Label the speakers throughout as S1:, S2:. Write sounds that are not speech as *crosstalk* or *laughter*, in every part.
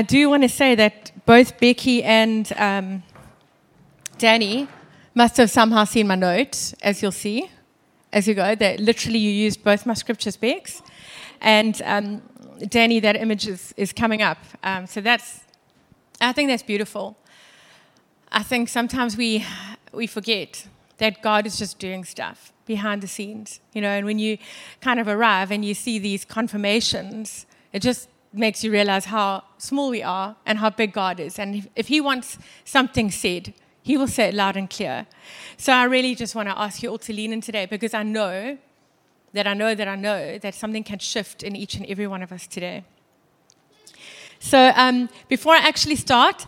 S1: I do want to say that both Becky and um, Danny must have somehow seen my note, as you'll see as you go. That literally you used both my scriptures, Bex. And um, Danny, that image is, is coming up. Um, so that's, I think that's beautiful. I think sometimes we, we forget that God is just doing stuff behind the scenes, you know, and when you kind of arrive and you see these confirmations, it just makes you realize how small we are and how big God is. And if, if He wants something said, He will say it loud and clear. So I really just want to ask you all to lean in today because I know that I know that I know that something can shift in each and every one of us today. So um, before I actually start,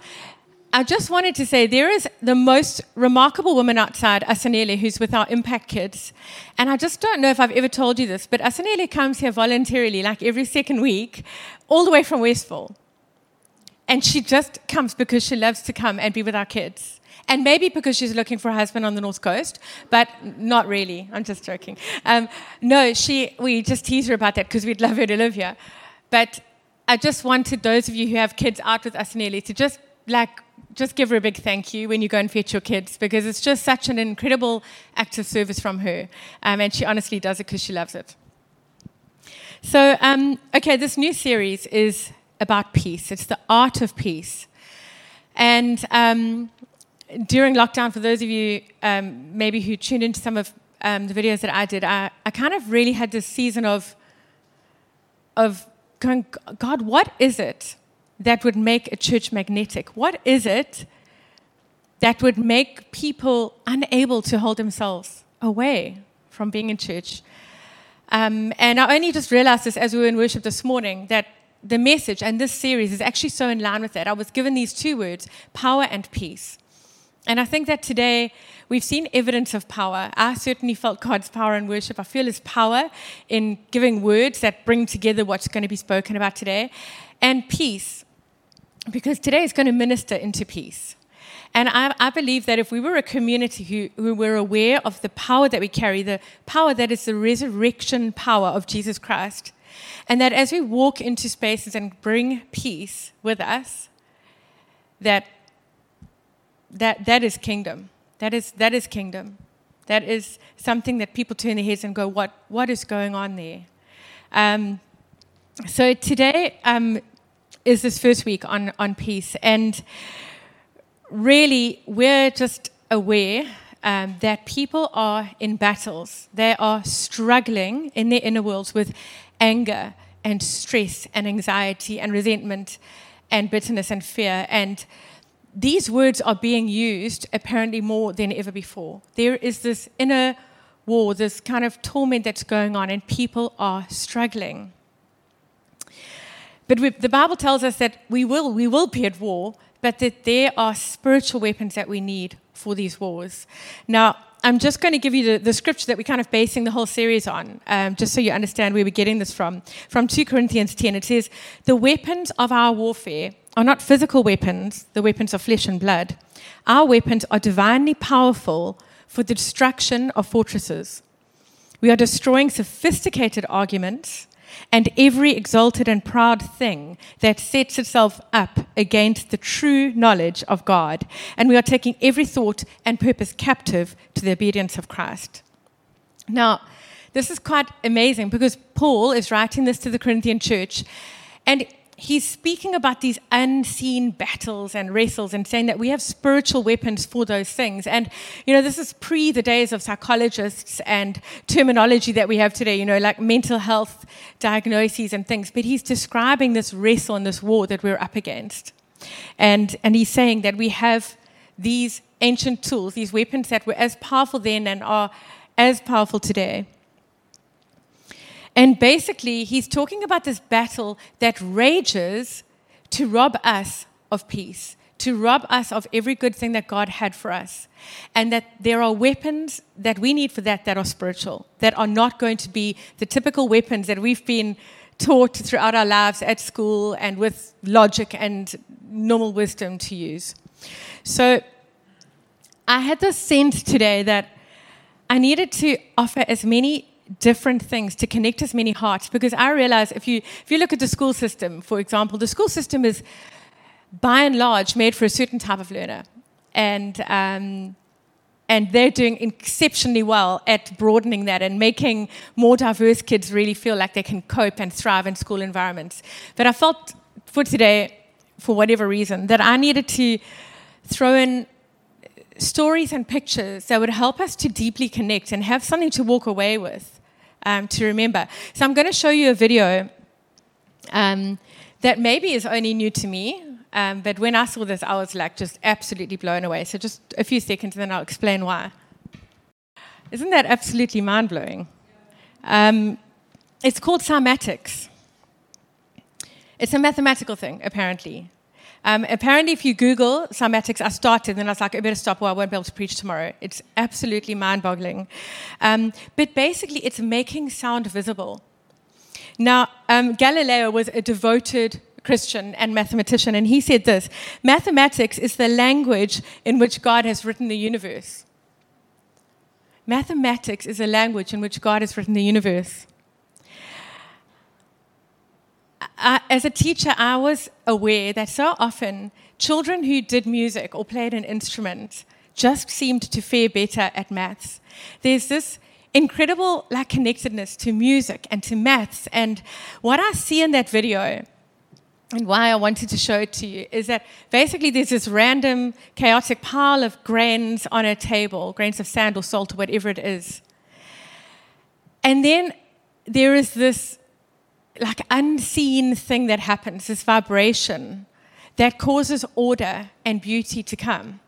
S1: I just wanted to say there is the most remarkable woman outside, Asanele, who's with our Impact Kids. And I just don't know if I've ever told you this, but Asanele comes here voluntarily, like every second week, all the way from Westville. And she just comes because she loves to come and be with our kids. And maybe because she's looking for a husband on the North Coast, but not really. I'm just joking. Um, no, she, we just tease her about that because we'd love her to live here. But I just wanted those of you who have kids out with Asanele to just like just give her a big thank you when you go and fetch your kids because it's just such an incredible act of service from her. Um, and she honestly does it because she loves it. So, um, okay, this new series is about peace. It's the art of peace. And um, during lockdown, for those of you um, maybe who tuned into some of um, the videos that I did, I, I kind of really had this season of, of going, God, what is it that would make a church magnetic? What is it that would make people unable to hold themselves away from being in church? Um, and I only just realized this as we were in worship this morning that the message and this series is actually so in line with that. I was given these two words power and peace. And I think that today we've seen evidence of power. I certainly felt God's power in worship. I feel His power in giving words that bring together what's going to be spoken about today. And peace because today is going to minister into peace. And I, I, believe that if we were a community who, who were aware of the power that we carry, the power that is the resurrection power of Jesus Christ, and that as we walk into spaces and bring peace with us, that that, that is kingdom. That is, that is kingdom. That is something that people turn their heads and go, what, what is going on there? Um, so today, um, is this first week on, on peace. And really, we're just aware um, that people are in battles. They are struggling in their inner worlds with anger and stress and anxiety and resentment and bitterness and fear. And these words are being used apparently more than ever before. There is this inner war, this kind of torment that's going on, and people are struggling. But we, the Bible tells us that we will, we will be at war, but that there are spiritual weapons that we need for these wars. Now, I'm just going to give you the, the scripture that we're kind of basing the whole series on, um, just so you understand where we're getting this from. From 2 Corinthians 10, it says, The weapons of our warfare are not physical weapons, the weapons of flesh and blood. Our weapons are divinely powerful for the destruction of fortresses. We are destroying sophisticated arguments and every exalted and proud thing that sets itself up against the true knowledge of God. And we are taking every thought and purpose captive to the obedience of Christ. Now, this is quite amazing because Paul is writing this to the Corinthian church, and he's speaking about these unseen battles and wrestles and saying that we have spiritual weapons for those things. And, you know, this is pre the days of psychologists and terminology that we have today, you know, like mental health diagnoses and things. But he's describing this wrestle and this war that we're up against. And, and he's saying that we have these ancient tools, these weapons that were as powerful then and are as powerful today. And basically, he's talking about this battle that rages to rob us of peace, to rob us of every good thing that God had for us. And that there are weapons that we need for that that are spiritual, that are not going to be the typical weapons that we've been taught throughout our lives at school and with logic and normal wisdom to use. So I had this sense today that I needed to offer as many different things to connect as many hearts because I realize if you if you look at the school system, for example, the school system is by and large, made for a certain type of learner. And, um, and they're doing exceptionally well at broadening that and making more diverse kids really feel like they can cope and thrive in school environments. But I felt for today, for whatever reason, that I needed to throw in stories and pictures that would help us to deeply connect and have something to walk away with, um, to remember. So I'm going to show you a video um, that maybe is only new to me, um, but when I saw this, I was like just absolutely blown away. So just a few seconds, and then I'll explain why. Isn't that absolutely mind blowing? Um, it's called cymatics. It's a mathematical thing, apparently. Um, apparently, if you Google cymatics, I started and I was like, I better stop or I won't be able to preach tomorrow. It's absolutely mind boggling. Um, but basically, it's making sound visible. Now, um, Galileo was a devoted Christian and mathematician, and he said this Mathematics is the language in which God has written the universe. Mathematics is a language in which God has written the universe. As a teacher, I was aware that so often children who did music or played an instrument just seemed to fare better at maths. There's this incredible like connectedness to music and to maths, and what I see in that video and why I wanted to show it to you is that basically there's this random chaotic pile of grains on a table, grains of sand or salt or whatever it is. And then there is this like unseen thing that happens, this vibration that causes order and beauty to come.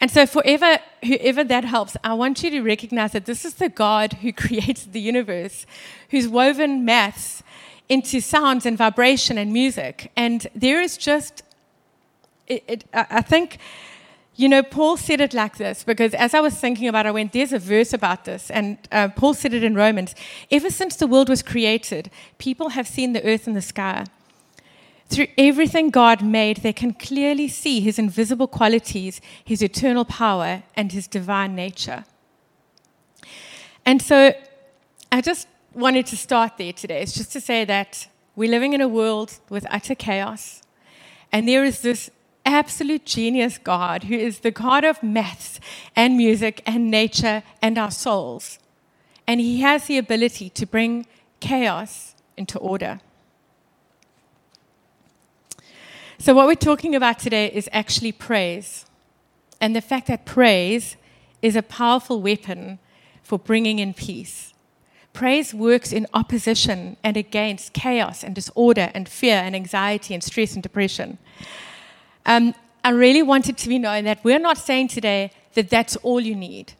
S1: And so, forever, whoever that helps, I want you to recognize that this is the God who *laughs* created the universe, who's woven maths into sounds and vibration and music. And there is just, it, it, I think you know, Paul said it like this because as I was thinking about it, I went, there's a verse about this. And uh, Paul said it in Romans. Ever since the world was created, people have seen the earth and the sky. Through everything God made, they can clearly see his invisible qualities, his eternal power, and his divine nature. And so I just wanted to start there today. It's just to say that we're living in a world with utter chaos, and there is this absolute genius God who is the God of maths and music and nature and our souls. And he has the ability to bring chaos into order. So, what we're talking about today is actually praise. And the fact that praise is a powerful weapon for bringing in peace. Praise works in opposition and against chaos and disorder and fear and anxiety and stress and depression. Um, I really want it to be known that we're not saying today that that's all you need.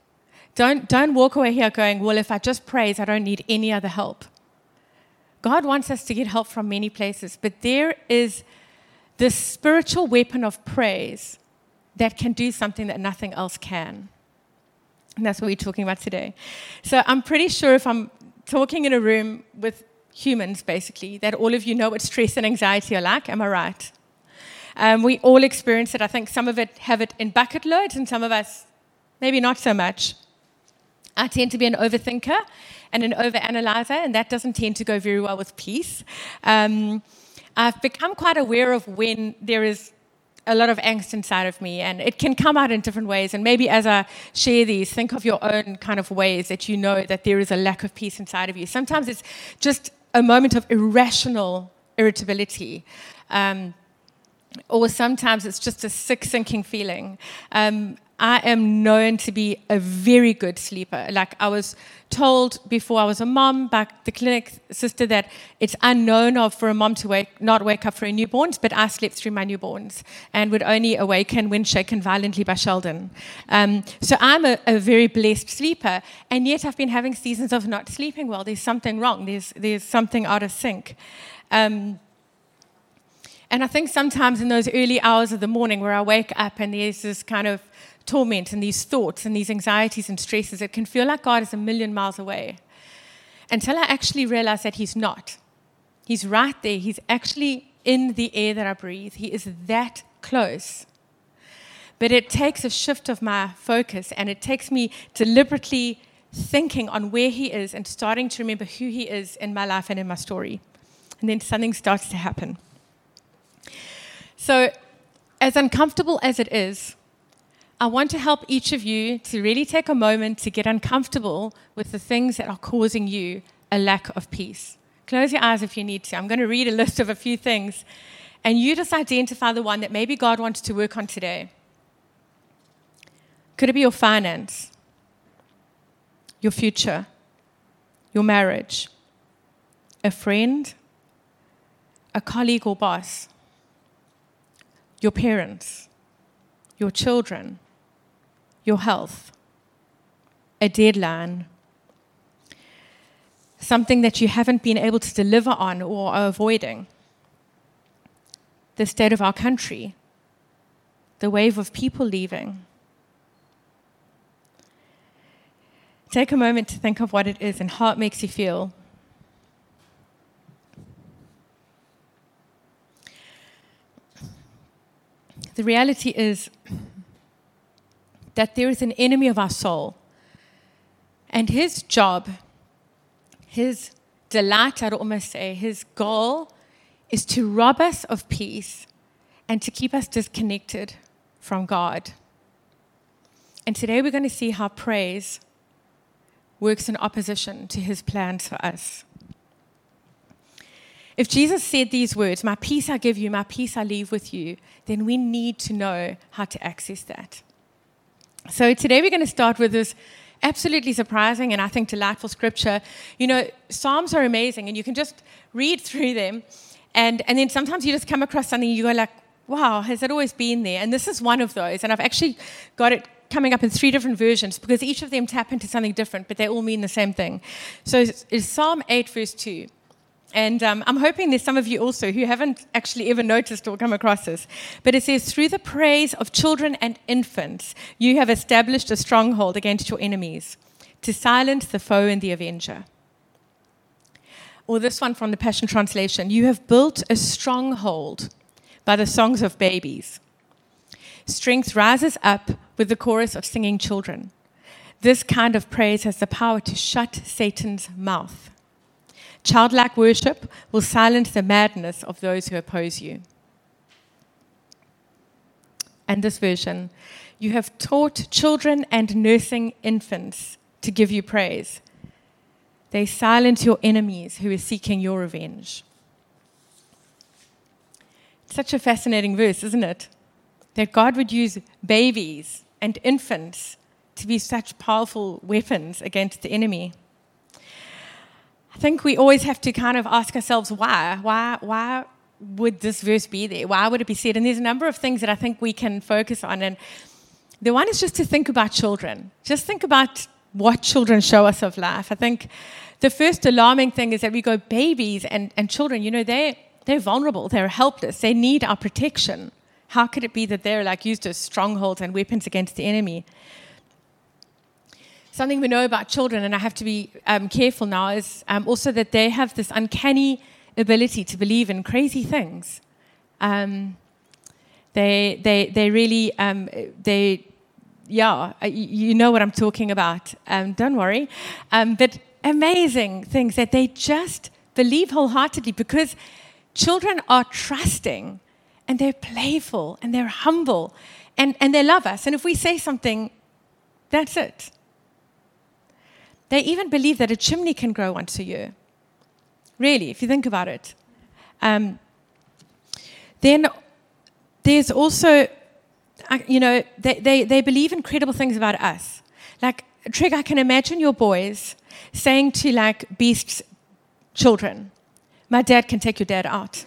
S1: Don't, don't walk away here going, well, if I just praise, I don't need any other help. God wants us to get help from many places, but there is this spiritual weapon of praise that can do something that nothing else can. And that's what we're talking about today. So I'm pretty sure if I'm talking in a room with humans, basically, that all of you know what stress and anxiety are like. Am I right? Um, we all experience it. I think some of it have it in bucket loads, and some of us maybe not so much. I tend to be an overthinker and an overanalyzer, and that doesn't tend to go very well with peace. Um, I've become quite aware of when there is a lot of angst inside of me, and it can come out in different ways. And maybe as I share these, think of your own kind of ways that you know that there is a lack of peace inside of you. Sometimes it's just a moment of irrational irritability. Um, or sometimes it's just a sick, sinking feeling. Um, I am known to be a very good sleeper. Like I was told before I was a mom by the clinic sister that it's unknown of for a mom to wake, not wake up for a newborn, but I slept through my newborns and would only awaken when shaken violently by Sheldon. Um, so I'm a, a, very blessed sleeper, and yet I've been having seasons of not sleeping well. There's something wrong. There's there's something out of sync. Um, and I think sometimes in those early hours of the morning where I wake up and there's this kind of torment and these thoughts and these anxieties and stresses, it can feel like God is a million miles away. Until I actually realize that He's not. He's right there. He's actually in the air that I breathe. He is that close. But it takes a shift of my focus and it takes me deliberately thinking on where He is and starting to remember who He is in my life and in my story. And then something starts to happen. So, as uncomfortable as it is, I want to help each of you to really take a moment to get uncomfortable with the things that are causing you a lack of peace. Close your eyes if you need to. I'm going to read a list of a few things, and you just identify the one that maybe God wants to work on today. Could it be your finance, your future, your marriage, a friend, a colleague or boss, your parents, your children, your health, a deadline, something that you haven't been able to deliver on or are avoiding, the state of our country, the wave of people leaving. Take a moment to think of what it is and how it makes you feel. The reality is that there is an enemy of our soul, and his job, his delight, I'd almost say, his goal is to rob us of peace and to keep us disconnected from God. And today we're going to see how praise works in opposition to his plans for us. If Jesus said these words, My peace I give you, my peace I leave with you, then we need to know how to access that. So today we're going to start with this absolutely surprising and I think delightful scripture. You know, Psalms are amazing and you can just read *laughs* through them and, and then sometimes you just come across something you go like, wow, has it always been there? And this is one of those. And I've actually got it coming up in three different versions because each of them tap into something different, but they all mean the same thing. So it's Psalm 8, verse 2. And um, I'm hoping there's some of you also who haven't actually ever noticed or come across this. But it says, Through the praise of children and infants, you have established a stronghold against your enemies to silence the foe and the avenger. Or this one from the Passion Translation You have built a stronghold by the songs of babies. Strength rises up with the chorus of singing children. This kind of praise has the power to shut Satan's mouth. Childlike worship will silence the madness of those who oppose you. And this version you have taught children and nursing infants to give you praise. They silence your enemies who are seeking your revenge. It's Such a fascinating verse, isn't it? That God would use babies and infants to be such powerful weapons against the enemy. I think we always have to kind of ask ourselves why? Why, why would this verse be there? Why would it be said? And there's a number of things that I think we can focus on. And the one is just to think about children. Just think about what children show us of life. I think the first alarming thing is that we go babies and, and children, you know, they, they're vulnerable, they're helpless, they need our protection. How could it be that they're like used as strongholds and weapons against the enemy? Something we know about children, and I have to be um, careful now, is um, also that they have this uncanny ability to believe in crazy things. Um, they, they, they really, um, they, yeah, you know what I'm talking about. Um, don't worry. Um, but amazing things that they just believe wholeheartedly because children are trusting and they're playful and they're humble and, and they love us. And if we say something, that's it. They even believe that a chimney can grow a year. Really, if you think about it. Um, then there's also, uh, you know, they, they, they believe incredible things about us. Like, Trig, I can imagine your boys saying to like beasts' children, My dad can take your dad out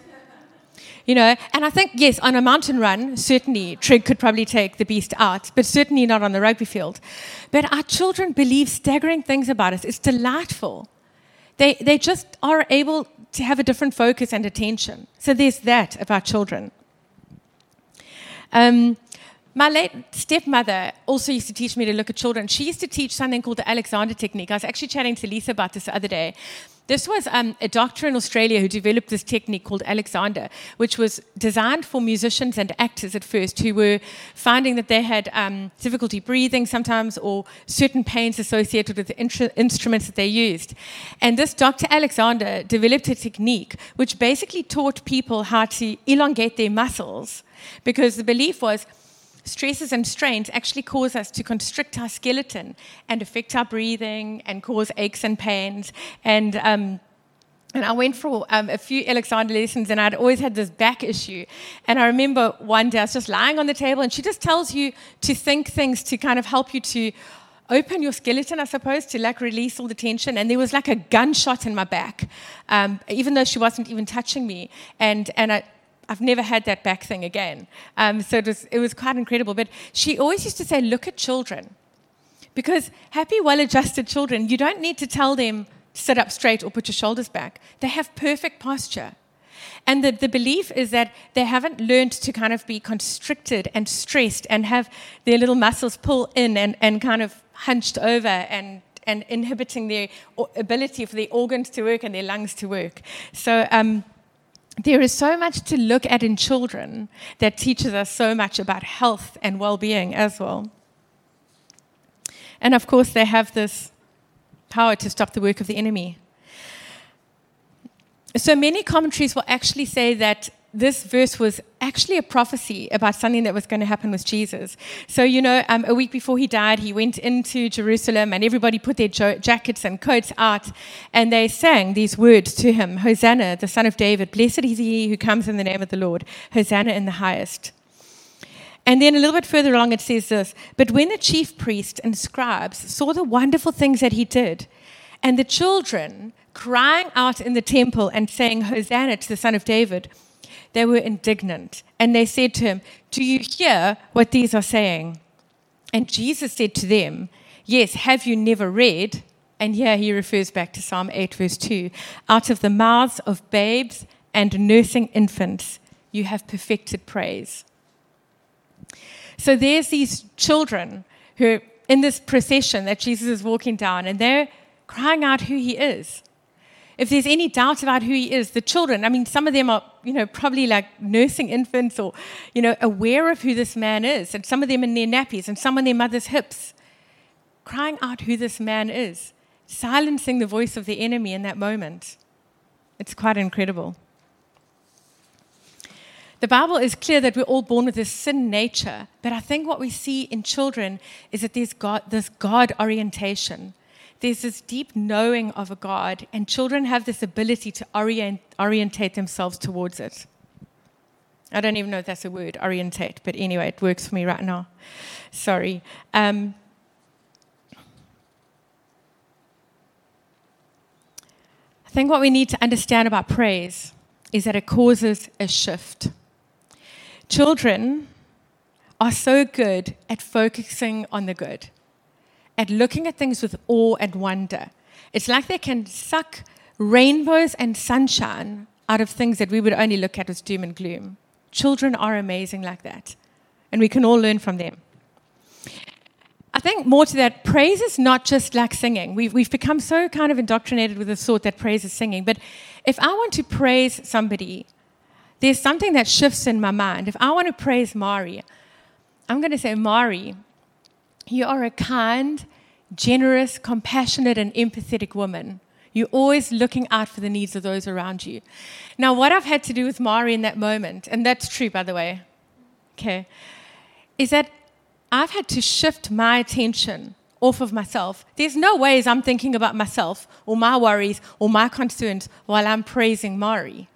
S1: you know. And I think, yes, on a mountain run, certainly Trig could probably take the beast out, but certainly not on the rugby field. But our children believe staggering things about us. It's delightful. They, they just are able to have a different focus and attention. So there's that about children. Um, my late stepmother also used to teach me to look at children. She used to teach something called the Alexander technique. I was actually chatting to Lisa about this the other day. This was um, a doctor in Australia who developed this technique called Alexander, which was designed for musicians and actors at first who were finding that they had um, difficulty breathing sometimes or certain pains associated with the instruments that they used. And this Dr. Alexander developed a technique which basically taught people how to elongate their muscles because the belief was stresses and strains actually cause us to constrict our skeleton and affect our breathing and cause aches and pains. And um, and I went for um, a few Alexander lessons, and I'd always had this back issue. And I remember one day I was just lying on the table, and she just tells you to think things to kind of help you to open your skeleton, I suppose, to like release all the tension. And there was like a gunshot in my back, um, even though she wasn't even touching me. And and I, I've never had that back thing again. Um, so it was, it was quite incredible. But she always used to say, look at children. Because happy, well adjusted children, you don't need to tell them to sit up straight or put your shoulders back. They have perfect posture. And the, the belief is that they haven't learned to kind of be constricted and stressed and have their little muscles pull in and, and kind of hunched over and, and inhibiting their ability for their organs to work and their lungs to work. So, um, there is so much to look at in children that teaches us so much about health and well being as well. And of course, they have this power to stop the work of the enemy. So many commentaries will actually say that this verse was actually a prophecy about something that was going to happen with Jesus. So, you know, um, a week before he died, he went into Jerusalem and everybody put their jo- jackets and coats out and they sang these words to him Hosanna, the son of David. Blessed is he who comes in the name of the Lord. Hosanna in the highest. And then a little bit further along, it says this But when the chief priests and scribes saw the wonderful things that he did, and the children crying out in the temple and saying, Hosanna to the Son of David, they were indignant. And they said to him, Do you hear what these are saying? And Jesus said to them, Yes, have you never read? And here he refers back to Psalm 8, verse 2 Out of the mouths of babes and nursing infants, you have perfected praise. So there's these children who, in this procession that Jesus is walking down, and they're crying out who he is. If there's any doubt about who he is, the children, I mean, some of them are, you know, probably like nursing infants or, you know, aware of who this man is, and some of them in their nappies and some on their mother's hips, crying out who this man is, silencing the voice of the enemy in that moment. It's quite incredible. The Bible is clear that we're all born with this sin nature, but I think what we see in children is that there's God, this God orientation there's this deep knowing of a God, and children have this ability to orient, orientate themselves towards it. I don't even know if that's a word, orientate, but anyway, it works for me right now. Sorry. Um, I think what we need to understand about praise is that it causes a shift. Children are so good at focusing on the good at looking at things with awe and wonder. It's like they can suck rainbows and sunshine out of things that we would only look at as doom and gloom. Children are amazing like that, and we can all learn from them. I think more to that, praise is not just like singing. We've, we've become so kind of indoctrinated with the thought that praise is singing. But if I want to praise somebody, there's something that shifts in my mind. If I want to praise Mari, I'm going to say, Mari, you are a kind, generous, compassionate, and empathetic woman. You're always looking out for the needs of those around you. Now, what I've had to do with Mari in that moment, and that's true, by the way, okay, is that I've had to shift my attention off of myself. There's no ways I'm thinking about myself or my worries or my concerns while I'm praising Mari.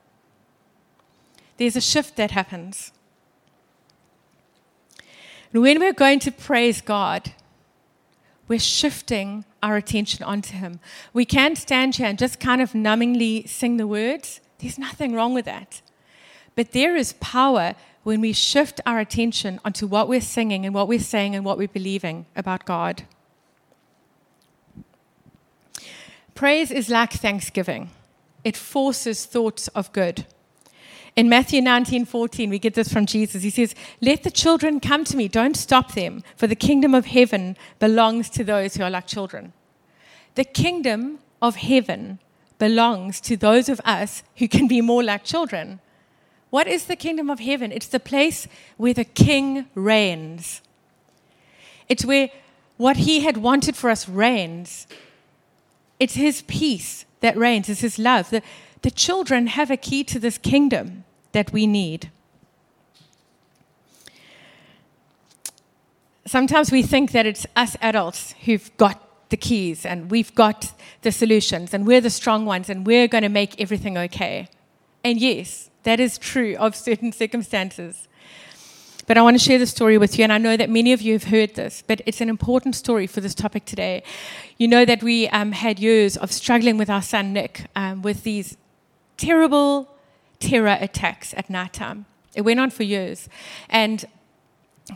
S1: There's a shift that happens. And when we're going to praise God, we're shifting our attention onto Him. We can't stand here and just kind of numbingly sing the words. There's nothing wrong with that. But there is power when we shift our attention onto what we're singing and what we're saying and what we're believing about God. Praise is like thanksgiving, it forces thoughts of good. In Matthew 19 14, we get this from Jesus. He says, Let the children come to me, don't stop them, for the kingdom of heaven belongs to those who are like children. The kingdom of heaven belongs to those of us who can be more like children. What is the kingdom of heaven? It's the place where the king reigns. It's where what he had wanted for us reigns. It's his peace that reigns, it's his love. The, the children have a key to this kingdom that we need. Sometimes we think that it's us adults who've got the keys and we've got the solutions and we're the strong ones and we're going to make everything okay. And yes, that is true of certain circumstances. But I want to share the story with you, and I know that many of you have heard this, but it's an important story for this topic today. You know that we um, had years of struggling with our son Nick um, with these terrible terror attacks at night time. It went on for years. And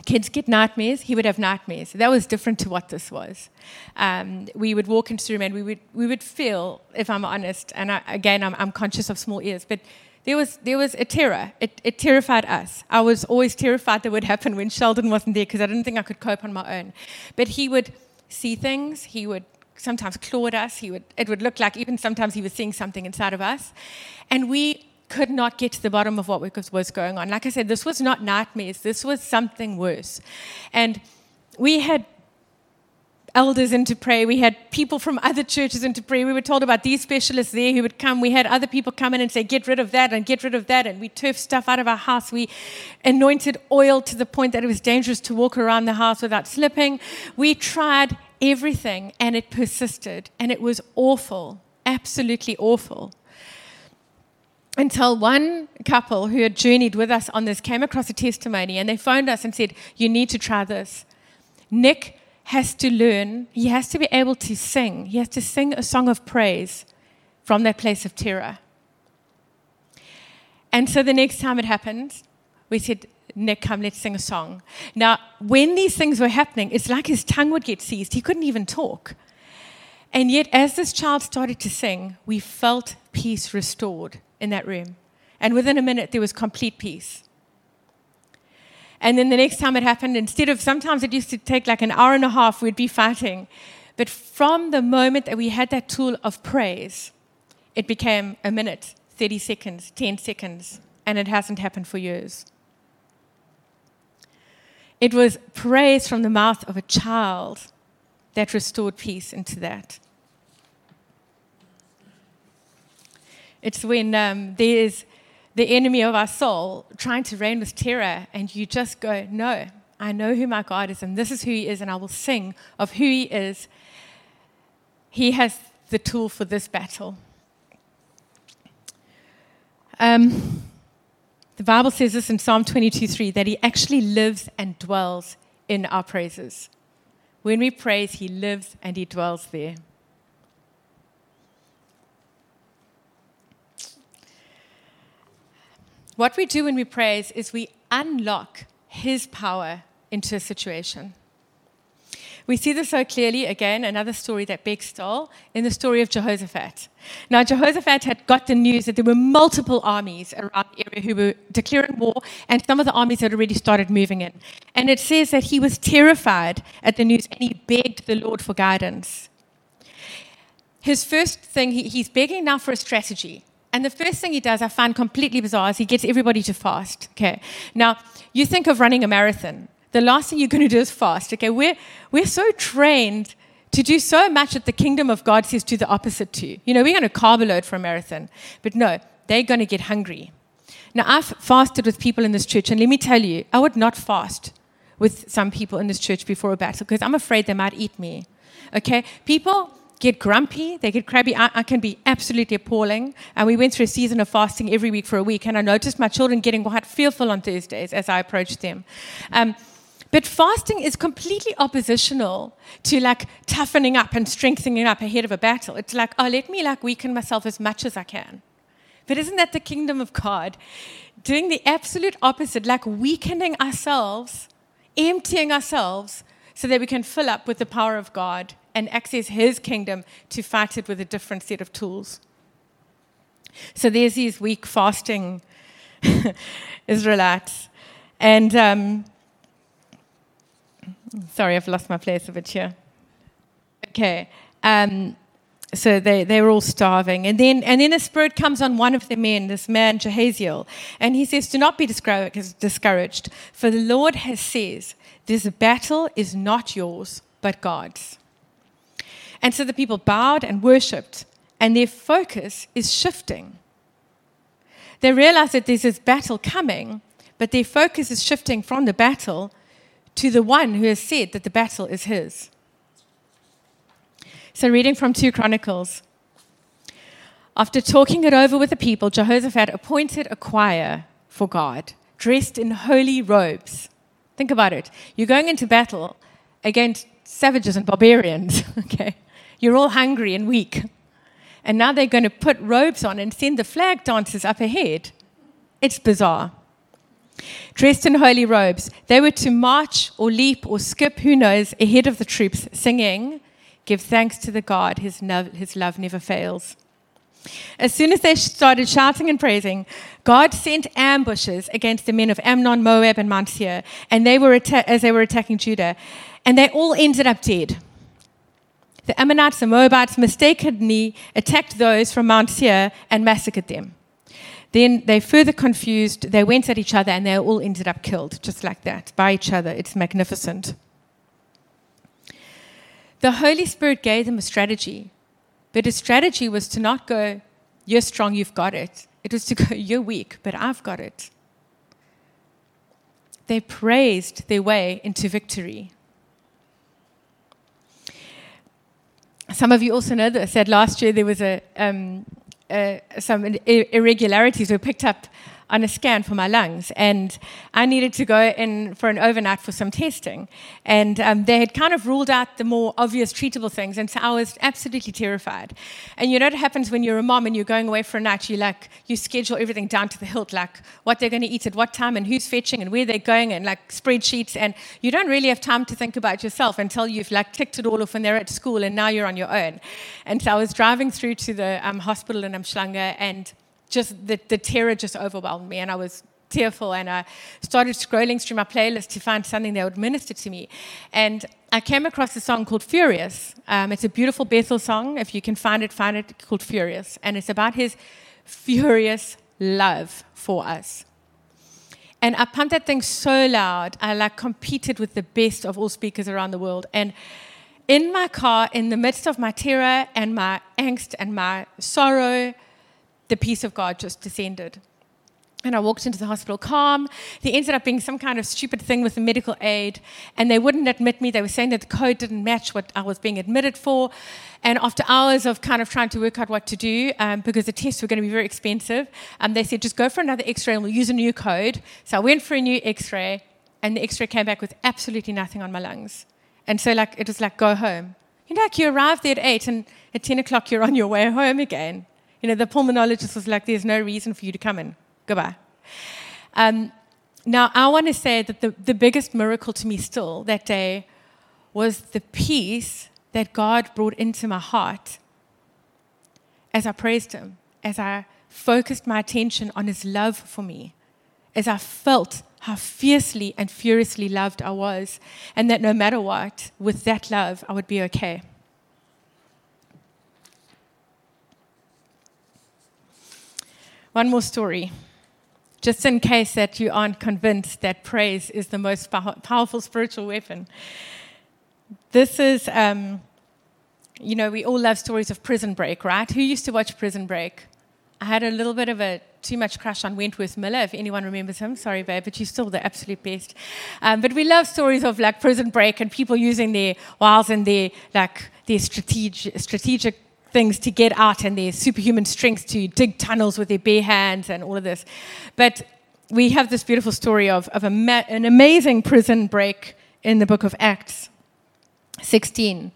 S1: kids get nightmares, he would have nightmares. That was different to what this was. Um, we would walk into the room and we would, we would feel, if I'm honest, and I, again, I'm, I'm, conscious of small ears, but there was, there was a terror. It, it terrified us. I was always terrified that would happen when Sheldon wasn't there because I didn't think I could cope on my own. But he would see things, he would sometimes clawed us, he would, it would look like even sometimes he was seeing something inside of us. And we could not get to the bottom of what was going on. Like I said, this was not nightmares, this was something worse. And we had elders in to pray. We had people from other churches in to pray. We were told about these specialists there who would come. We had other people come in and say, get rid of that and get rid of that. And we turfed stuff out of our house. We anointed oil to the point that it was dangerous to walk around the house without slipping. We tried everything and it persisted. And it was awful, absolutely awful until one couple who had journeyed with us on this came across a testimony and they phoned us and said, You need to try this. Nick has to learn, he has to be able to sing. He has to sing a song of praise from that place of terror. And so the next time it happened, we said, Nick, come, let's sing a song. Now, when these things were happening, it's like his tongue would get seized. He couldn't even talk. And yet, as this child started to sing, we felt peace restored in that room. And within a minute, there was complete peace. And then the next time it happened, instead of sometimes it used to take like an hour and a half, we'd be fighting. But from the moment that we had that tool of praise, it became a minute, 30 seconds, 10 seconds, and it hasn't happened for years. It was praise from the mouth of a child that restored peace into that. It's when um, there's the enemy of our soul trying to reign with terror, and you just go, No, I know who my God is, and this is who He is, and I will sing of who He is. He has the tool for this battle. Um, the Bible says this in Psalm 22 3 that He actually lives and dwells in our praises. When we praise, He lives and He dwells there. What we do when we praise is we unlock His power into a situation. We see this so clearly, again, another story that Beck stole, in the story of Jehoshaphat. Now, Jehoshaphat had got the news that there were multiple armies around the area who were declaring war, and some of the armies had already started moving in. And it says that he was terrified at the news and he begged the Lord for guidance. His first thing, he, he's begging now for a strategy. And the first thing he does, I find completely bizarre, is he gets everybody to fast. Okay. Now, you think of running a marathon. The last thing you're going to do is fast. Okay. We're, we're so trained to do so much that the kingdom of God says do the opposite to. You know, we're going to carb load for a marathon. But no, they're going to get hungry. Now, I've fasted with people in this church, and let me tell you, I would not fast with some people in this church before a battle because I'm afraid they might eat me. Okay? People get grumpy, they get crabby. I, I, can be absolutely appalling. And we went through a season of fasting every week for a week, and I noticed my children getting quite fearful on Thursdays as I approached them. Um, but fasting is completely oppositional to like toughening up and strengthening up ahead of a battle. It's like, oh, let me like weaken myself as much as I can. But isn't that the kingdom of God? Doing the absolute opposite, like weakening ourselves, emptying ourselves so that we can fill up with the power of God and access his kingdom to fight it with a different set of tools. So there's these weak fasting *laughs* Israelites. And um, sorry, I've lost my place a bit here. Okay. Um, so they, they were all starving. And then, and then a spirit comes on one of the men, this man, Jahaziel, and he says, Do not be discouraged, for the Lord has says, This battle is not yours, but God's. And so the people bowed and worshipped, and their focus is shifting. They realize that there's this battle coming, but their focus is shifting from the battle to the one who has said that the battle is his. So, reading from 2 Chronicles. After talking it over with the people, Jehoshaphat appointed a choir for God, dressed in holy robes. Think about it. You're going into battle against savages and barbarians, *laughs* okay? You're all hungry and weak. And now they're going to put robes on and send the flag dancers up ahead. It's bizarre. Dressed in holy robes, they were to march or leap or skip, who knows, ahead of the troops, singing, Give thanks to the God, his, his love never fails. As soon as they started shouting and praising, God sent ambushes against the men of Ammon, Moab, and Mount Seir, and they were atta- as they were attacking Judah, and they all ended up dead. The Ammonites and Moabites mistakenly attacked those from Mount Seir and massacred them. Then they further confused, they went at each other, and they all ended up killed, just like that, by each other. It's magnificent. The Holy Spirit gave them a strategy, but his strategy was to not go, You're strong, you've got it. It was to go, *laughs* You're weak, but I've got it. They praised their way into victory. Some of you also know that last year there was a, um, uh, some irregularities were picked up on a scan for my lungs, and I needed to go in for an overnight for some testing. And um, they had kind of ruled out the more obvious treatable things, and so I was absolutely terrified. And you know what happens when you're a mom and you're going away for a night? You like you schedule everything down to the hilt, like what they're going to eat at what time, and who's fetching, and where they're going, and like spreadsheets. And you don't really have time to think about yourself until you've like ticked it all off when they're at school, and now you're on your own. And so I was driving through to the um, hospital in Umhlanga, and just the, the terror just overwhelmed me and I was tearful and I started scrolling through my playlist to find something that would minister to me. And I came across a song called Furious. Um, it's a beautiful Bethel song. If you can find it, find it called Furious. And it's about his furious love for us. And I pumped that thing so loud, I like competed with the best of all speakers around the world. And in my car, in the midst of my terror and my angst and my sorrow, the peace of God just descended. And I walked into the hospital calm. There ended up being some kind of stupid thing with the medical aid, and they wouldn't admit me. They were saying that the code didn't match what I was being admitted for. And after hours of kind of trying to work out what to do, um, because the tests were going to be very expensive, um, they said, just go for another x ray and we'll use a new code. So I went for a new x ray, and the x ray came back with absolutely nothing on my lungs. And so, like, it was like, go home. You know, like you arrive there at 8, and at 10 o'clock, you're on your way home again. You know, the pulmonologist was like, there's no reason for you to come in. Goodbye. Um, now, I want to say that the, the biggest miracle to me still that day was the peace that God brought into my heart as I praised Him, as I focused my attention on His love for me, as I felt how fiercely and furiously loved I was, and that no matter what, with that love, I would be okay. One more story, just in case that you aren't convinced that praise is the most pow- powerful spiritual weapon. This is, um, you know, we all love stories of Prison Break, right? Who used to watch Prison Break? I had a little bit of a too much crush on Wentworth Miller, if anyone remembers him. Sorry, babe, but you're still the absolute best. Um, but we love stories of like prison break and people using their wiles and their like their strategic, strategic things to get out and their superhuman strength to dig tunnels with their bare hands and all of this. But we have this beautiful story of, of ma- an amazing prison break in the book of Acts 16.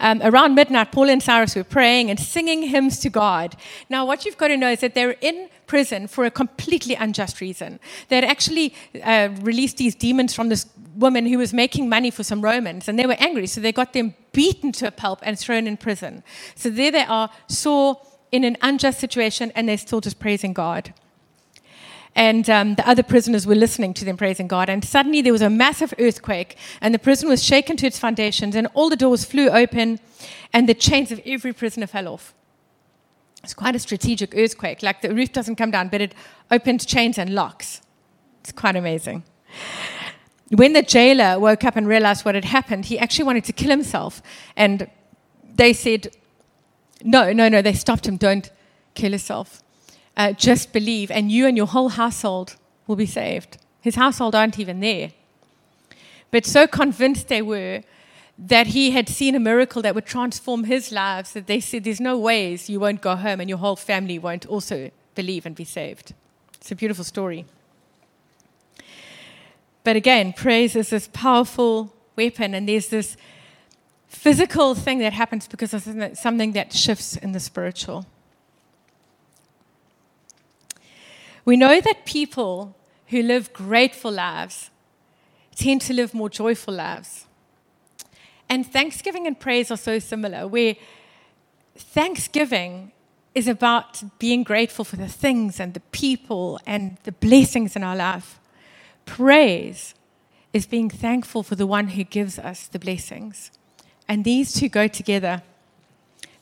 S1: Um, around midnight, Paul and Silas were praying and singing hymns to God. Now, what you've got to know is that they're in prison for a completely unjust reason. They had actually uh, released these demons from this woman who was making money for some Romans, and they were angry, so they got them beaten to a pulp and thrown in prison. So there they are, sore in an unjust situation, and they're still just praising God. and um, the other prisoners were listening to them praising God. And suddenly there was a massive earthquake, and the prison was shaken to its foundations, and all the doors flew open, and the chains of every prisoner fell off. It's quite a strategic earthquake. Like the roof doesn't come down, but it opened chains and locks. It's quite amazing. When the jailer woke up and realized what had happened, he actually wanted to kill himself. And they said, No, no, no. They stopped him. Don't kill yourself. Uh, just believe, and you and your whole household will be saved. His household aren't even there. But so convinced they were that he had seen a miracle that would transform his lives that they said, There's no ways you won't go home and your whole family won't also believe and be saved. It's a beautiful story. But again, praise is this powerful weapon, and there's this physical thing that happens because of something that shifts in the spiritual. We know that people who live grateful lives tend to live more joyful lives. And thanksgiving and praise are so similar, where thanksgiving is about being grateful for the things and the people and the blessings in our life. Praise is being thankful for the one who gives us the blessings. And these two go together.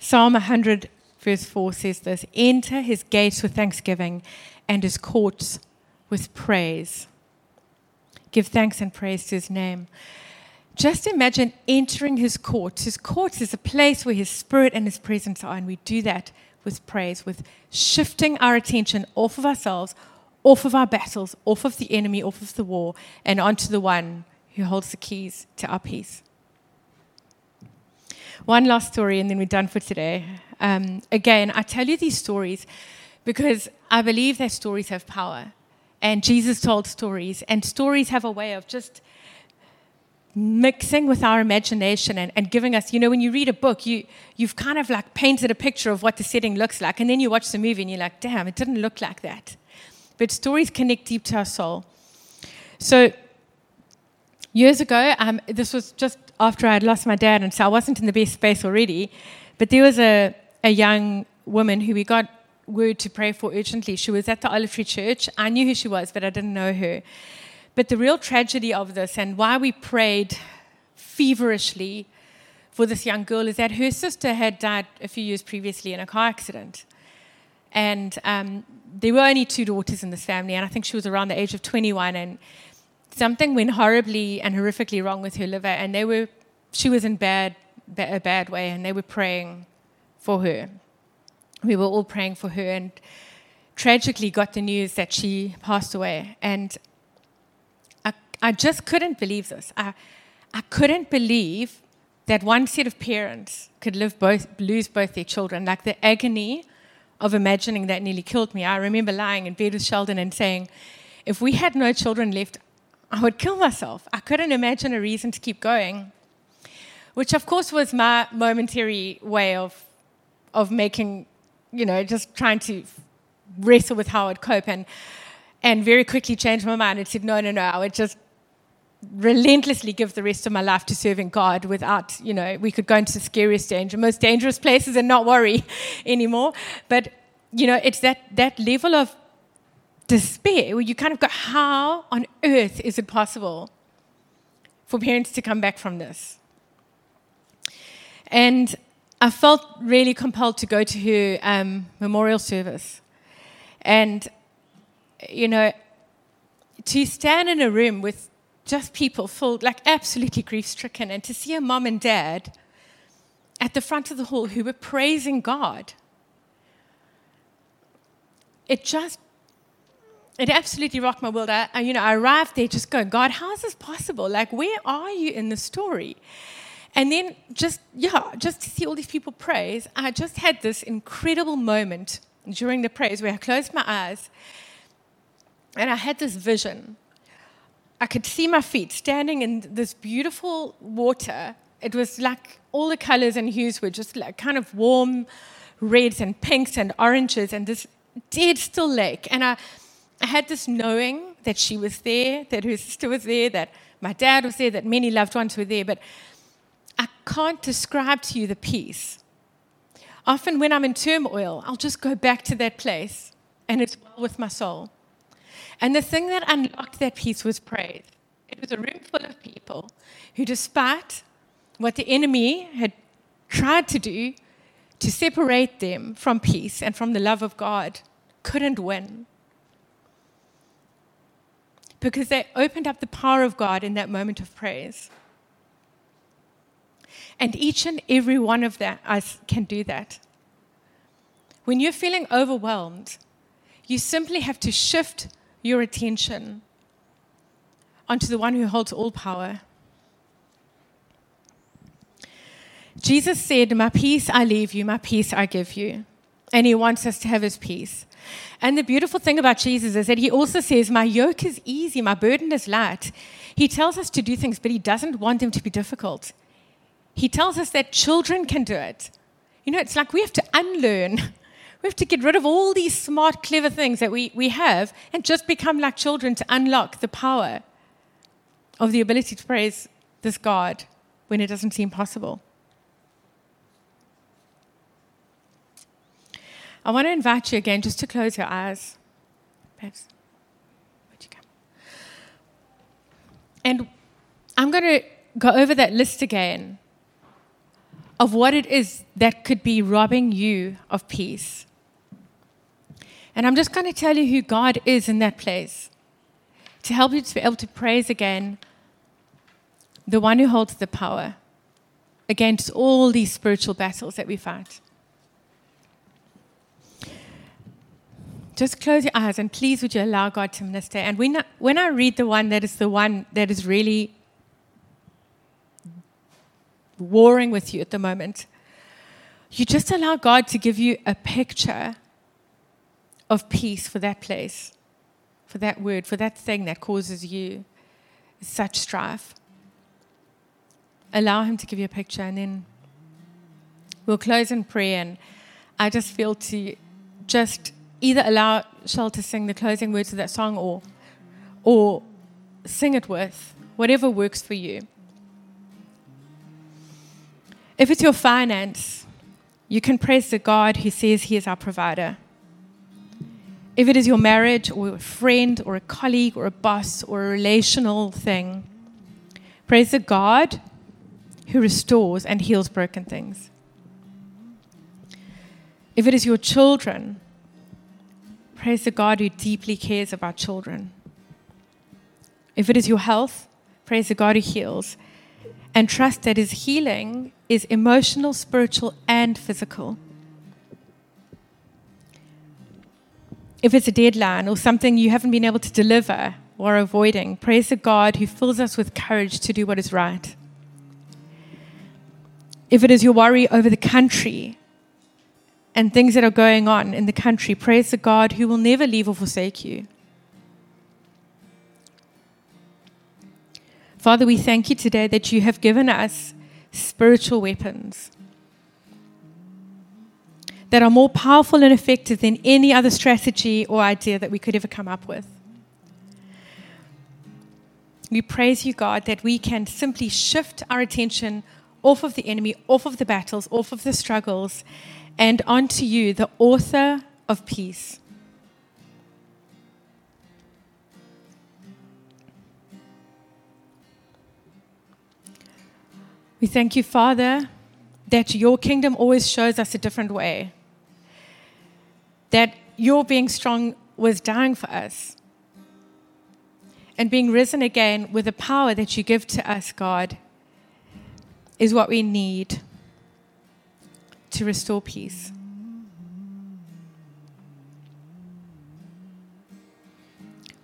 S1: Psalm 100, verse 4 says this Enter his gates with thanksgiving and his courts with praise. Give thanks and praise to his name. Just imagine entering his courts. His courts is a place where his spirit and his presence are, and we do that with praise, with shifting our attention off of ourselves, off of our battles, off of the enemy, off of the war, and onto the one who holds the keys to our peace. One last story, and then we're done for today. Um, again, I tell you these stories because I believe that stories have power. And Jesus told stories, and stories have a way of just mixing with our imagination and, and giving us, you know, when you read a book, you, you've kind of like painted a picture of what the setting looks like. And then you watch the movie and you're like, damn, it didn't look like that. But stories connect deep to our soul. So, years ago, um, this was just after I had lost my dad, and so I wasn't in the best space already. But there was a, a young woman who we got word to pray for urgently. She was at the Olive Tree Church. I knew who she was, but I didn't know her. But the real tragedy of this and why we prayed feverishly for this young girl is that her sister had died a few years previously in a car accident. And um, there were only two daughters in this family, and I think she was around the age of 21. And something went horribly and horrifically wrong with her liver, and they were, she was in bad, a bad way, and they were praying for her. We were all praying for her, and tragically got the news that she passed away. And I just couldn't believe this. I, I couldn't believe that one set of parents could both, lose both their children. Like the agony of imagining that nearly killed me. I remember lying in bed with Sheldon and saying, if we had no children left, I would kill myself. I couldn't imagine a reason to keep going. Which, of course, was my momentary way of, of making, you know, just trying to wrestle with how I'd cope. And, and very quickly changed my mind and said, no, no, no, I would just relentlessly give the rest of my life to serving God without, you know, we could go into the scariest danger, most dangerous places and not worry *laughs* anymore. But, you know, it's that, that level of despair where you kind of go, how on earth is it possible for parents to come back from this? And I felt really compelled to go to her um, memorial service. And, you know, to stand in a room with just people full, like absolutely grief stricken, and to see a mom and dad at the front of the hall who were praising God. It just, it absolutely rocked my world. I, you know, I arrived there just going, God, how is this possible? Like, where are you in the story? And then just, yeah, just to see all these people praise, I just had this incredible moment during the praise where I closed my eyes and I had this vision I could see my feet standing in this beautiful water. It was like all the colors and hues were just like kind of warm reds and pinks and oranges and this dead still lake. And I, I had this knowing that she was there, that her sister was there, that my dad was there, that many loved ones were there. But I can't describe to you the peace. Often when I'm in turmoil, I'll just go back to that place and it's well with my soul. And the thing that unlocked that peace was praise. It was a room full of people who, despite what the enemy had tried to do to separate them from peace and from the love of God, couldn't win. Because they opened up the power of God in that moment of praise. And each and every one of that, us can do that. When you're feeling overwhelmed, you simply have to shift your attention onto the one who holds all power. Jesus said, My peace I leave you, my peace I give you. And he wants us to have his peace. And the beautiful thing about Jesus is that he also says, My yoke is easy, my burden is light. He tells us to do things, but he doesn't want them to be difficult. He tells us that children can do it. You know, it's like we have to unlearn. We have to get rid of all these smart, clever things that we, we have and just become like children to unlock the power of the ability to praise this God when it doesn't seem possible. I want to invite you again just to close your eyes. Perhaps. you come? And I'm going to go over that list again of what it is that could be robbing you of peace. And I'm just going to tell you who God is in that place to help you to be able to praise again the one who holds the power against all these spiritual battles that we fight. Just close your eyes and please would you allow God to minister. And when I, when I read the one that is the one that is really warring with you at the moment, you just allow God to give you a picture of peace for that place, for that word, for that thing that causes you such strife. Allow Him to give you a picture, and then we'll close in prayer. And I just feel to just either allow Shell to sing the closing words of that song or, or sing it with, whatever works for you. If it's your finance, you can praise the God who says He is our provider. If it is your marriage or a friend or a colleague or a boss or a relational thing, praise the God who restores and heals broken things. If it is your children, praise the God who deeply cares about children. If it is your health, praise the God who heals and trust that his healing is emotional, spiritual, and physical. If it's a deadline or something you haven't been able to deliver or avoiding, praise the God who fills us with courage to do what is right. If it is your worry over the country and things that are going on in the country, praise the God who will never leave or forsake you. Father, we thank you today that you have given us spiritual weapons that are more powerful and effective than any other strategy or idea that we could ever come up with. We praise you, God, that we can simply shift our attention off of the enemy, off of the battles, off of the struggles, and onto you, the author of peace. We thank you, Father, that your kingdom always shows us a different way. That your being strong was dying for us. And being risen again with the power that you give to us, God, is what we need to restore peace.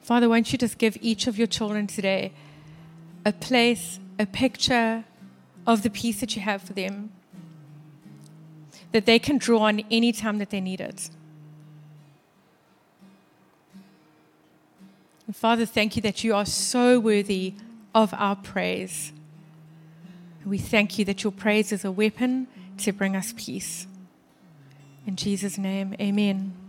S1: Father, won't you just give each of your children today a place, a picture, of the peace that you have for them that they can draw on any time that they need it. And Father, thank you that you are so worthy of our praise. We thank you that your praise is a weapon to bring us peace. In Jesus' name, amen.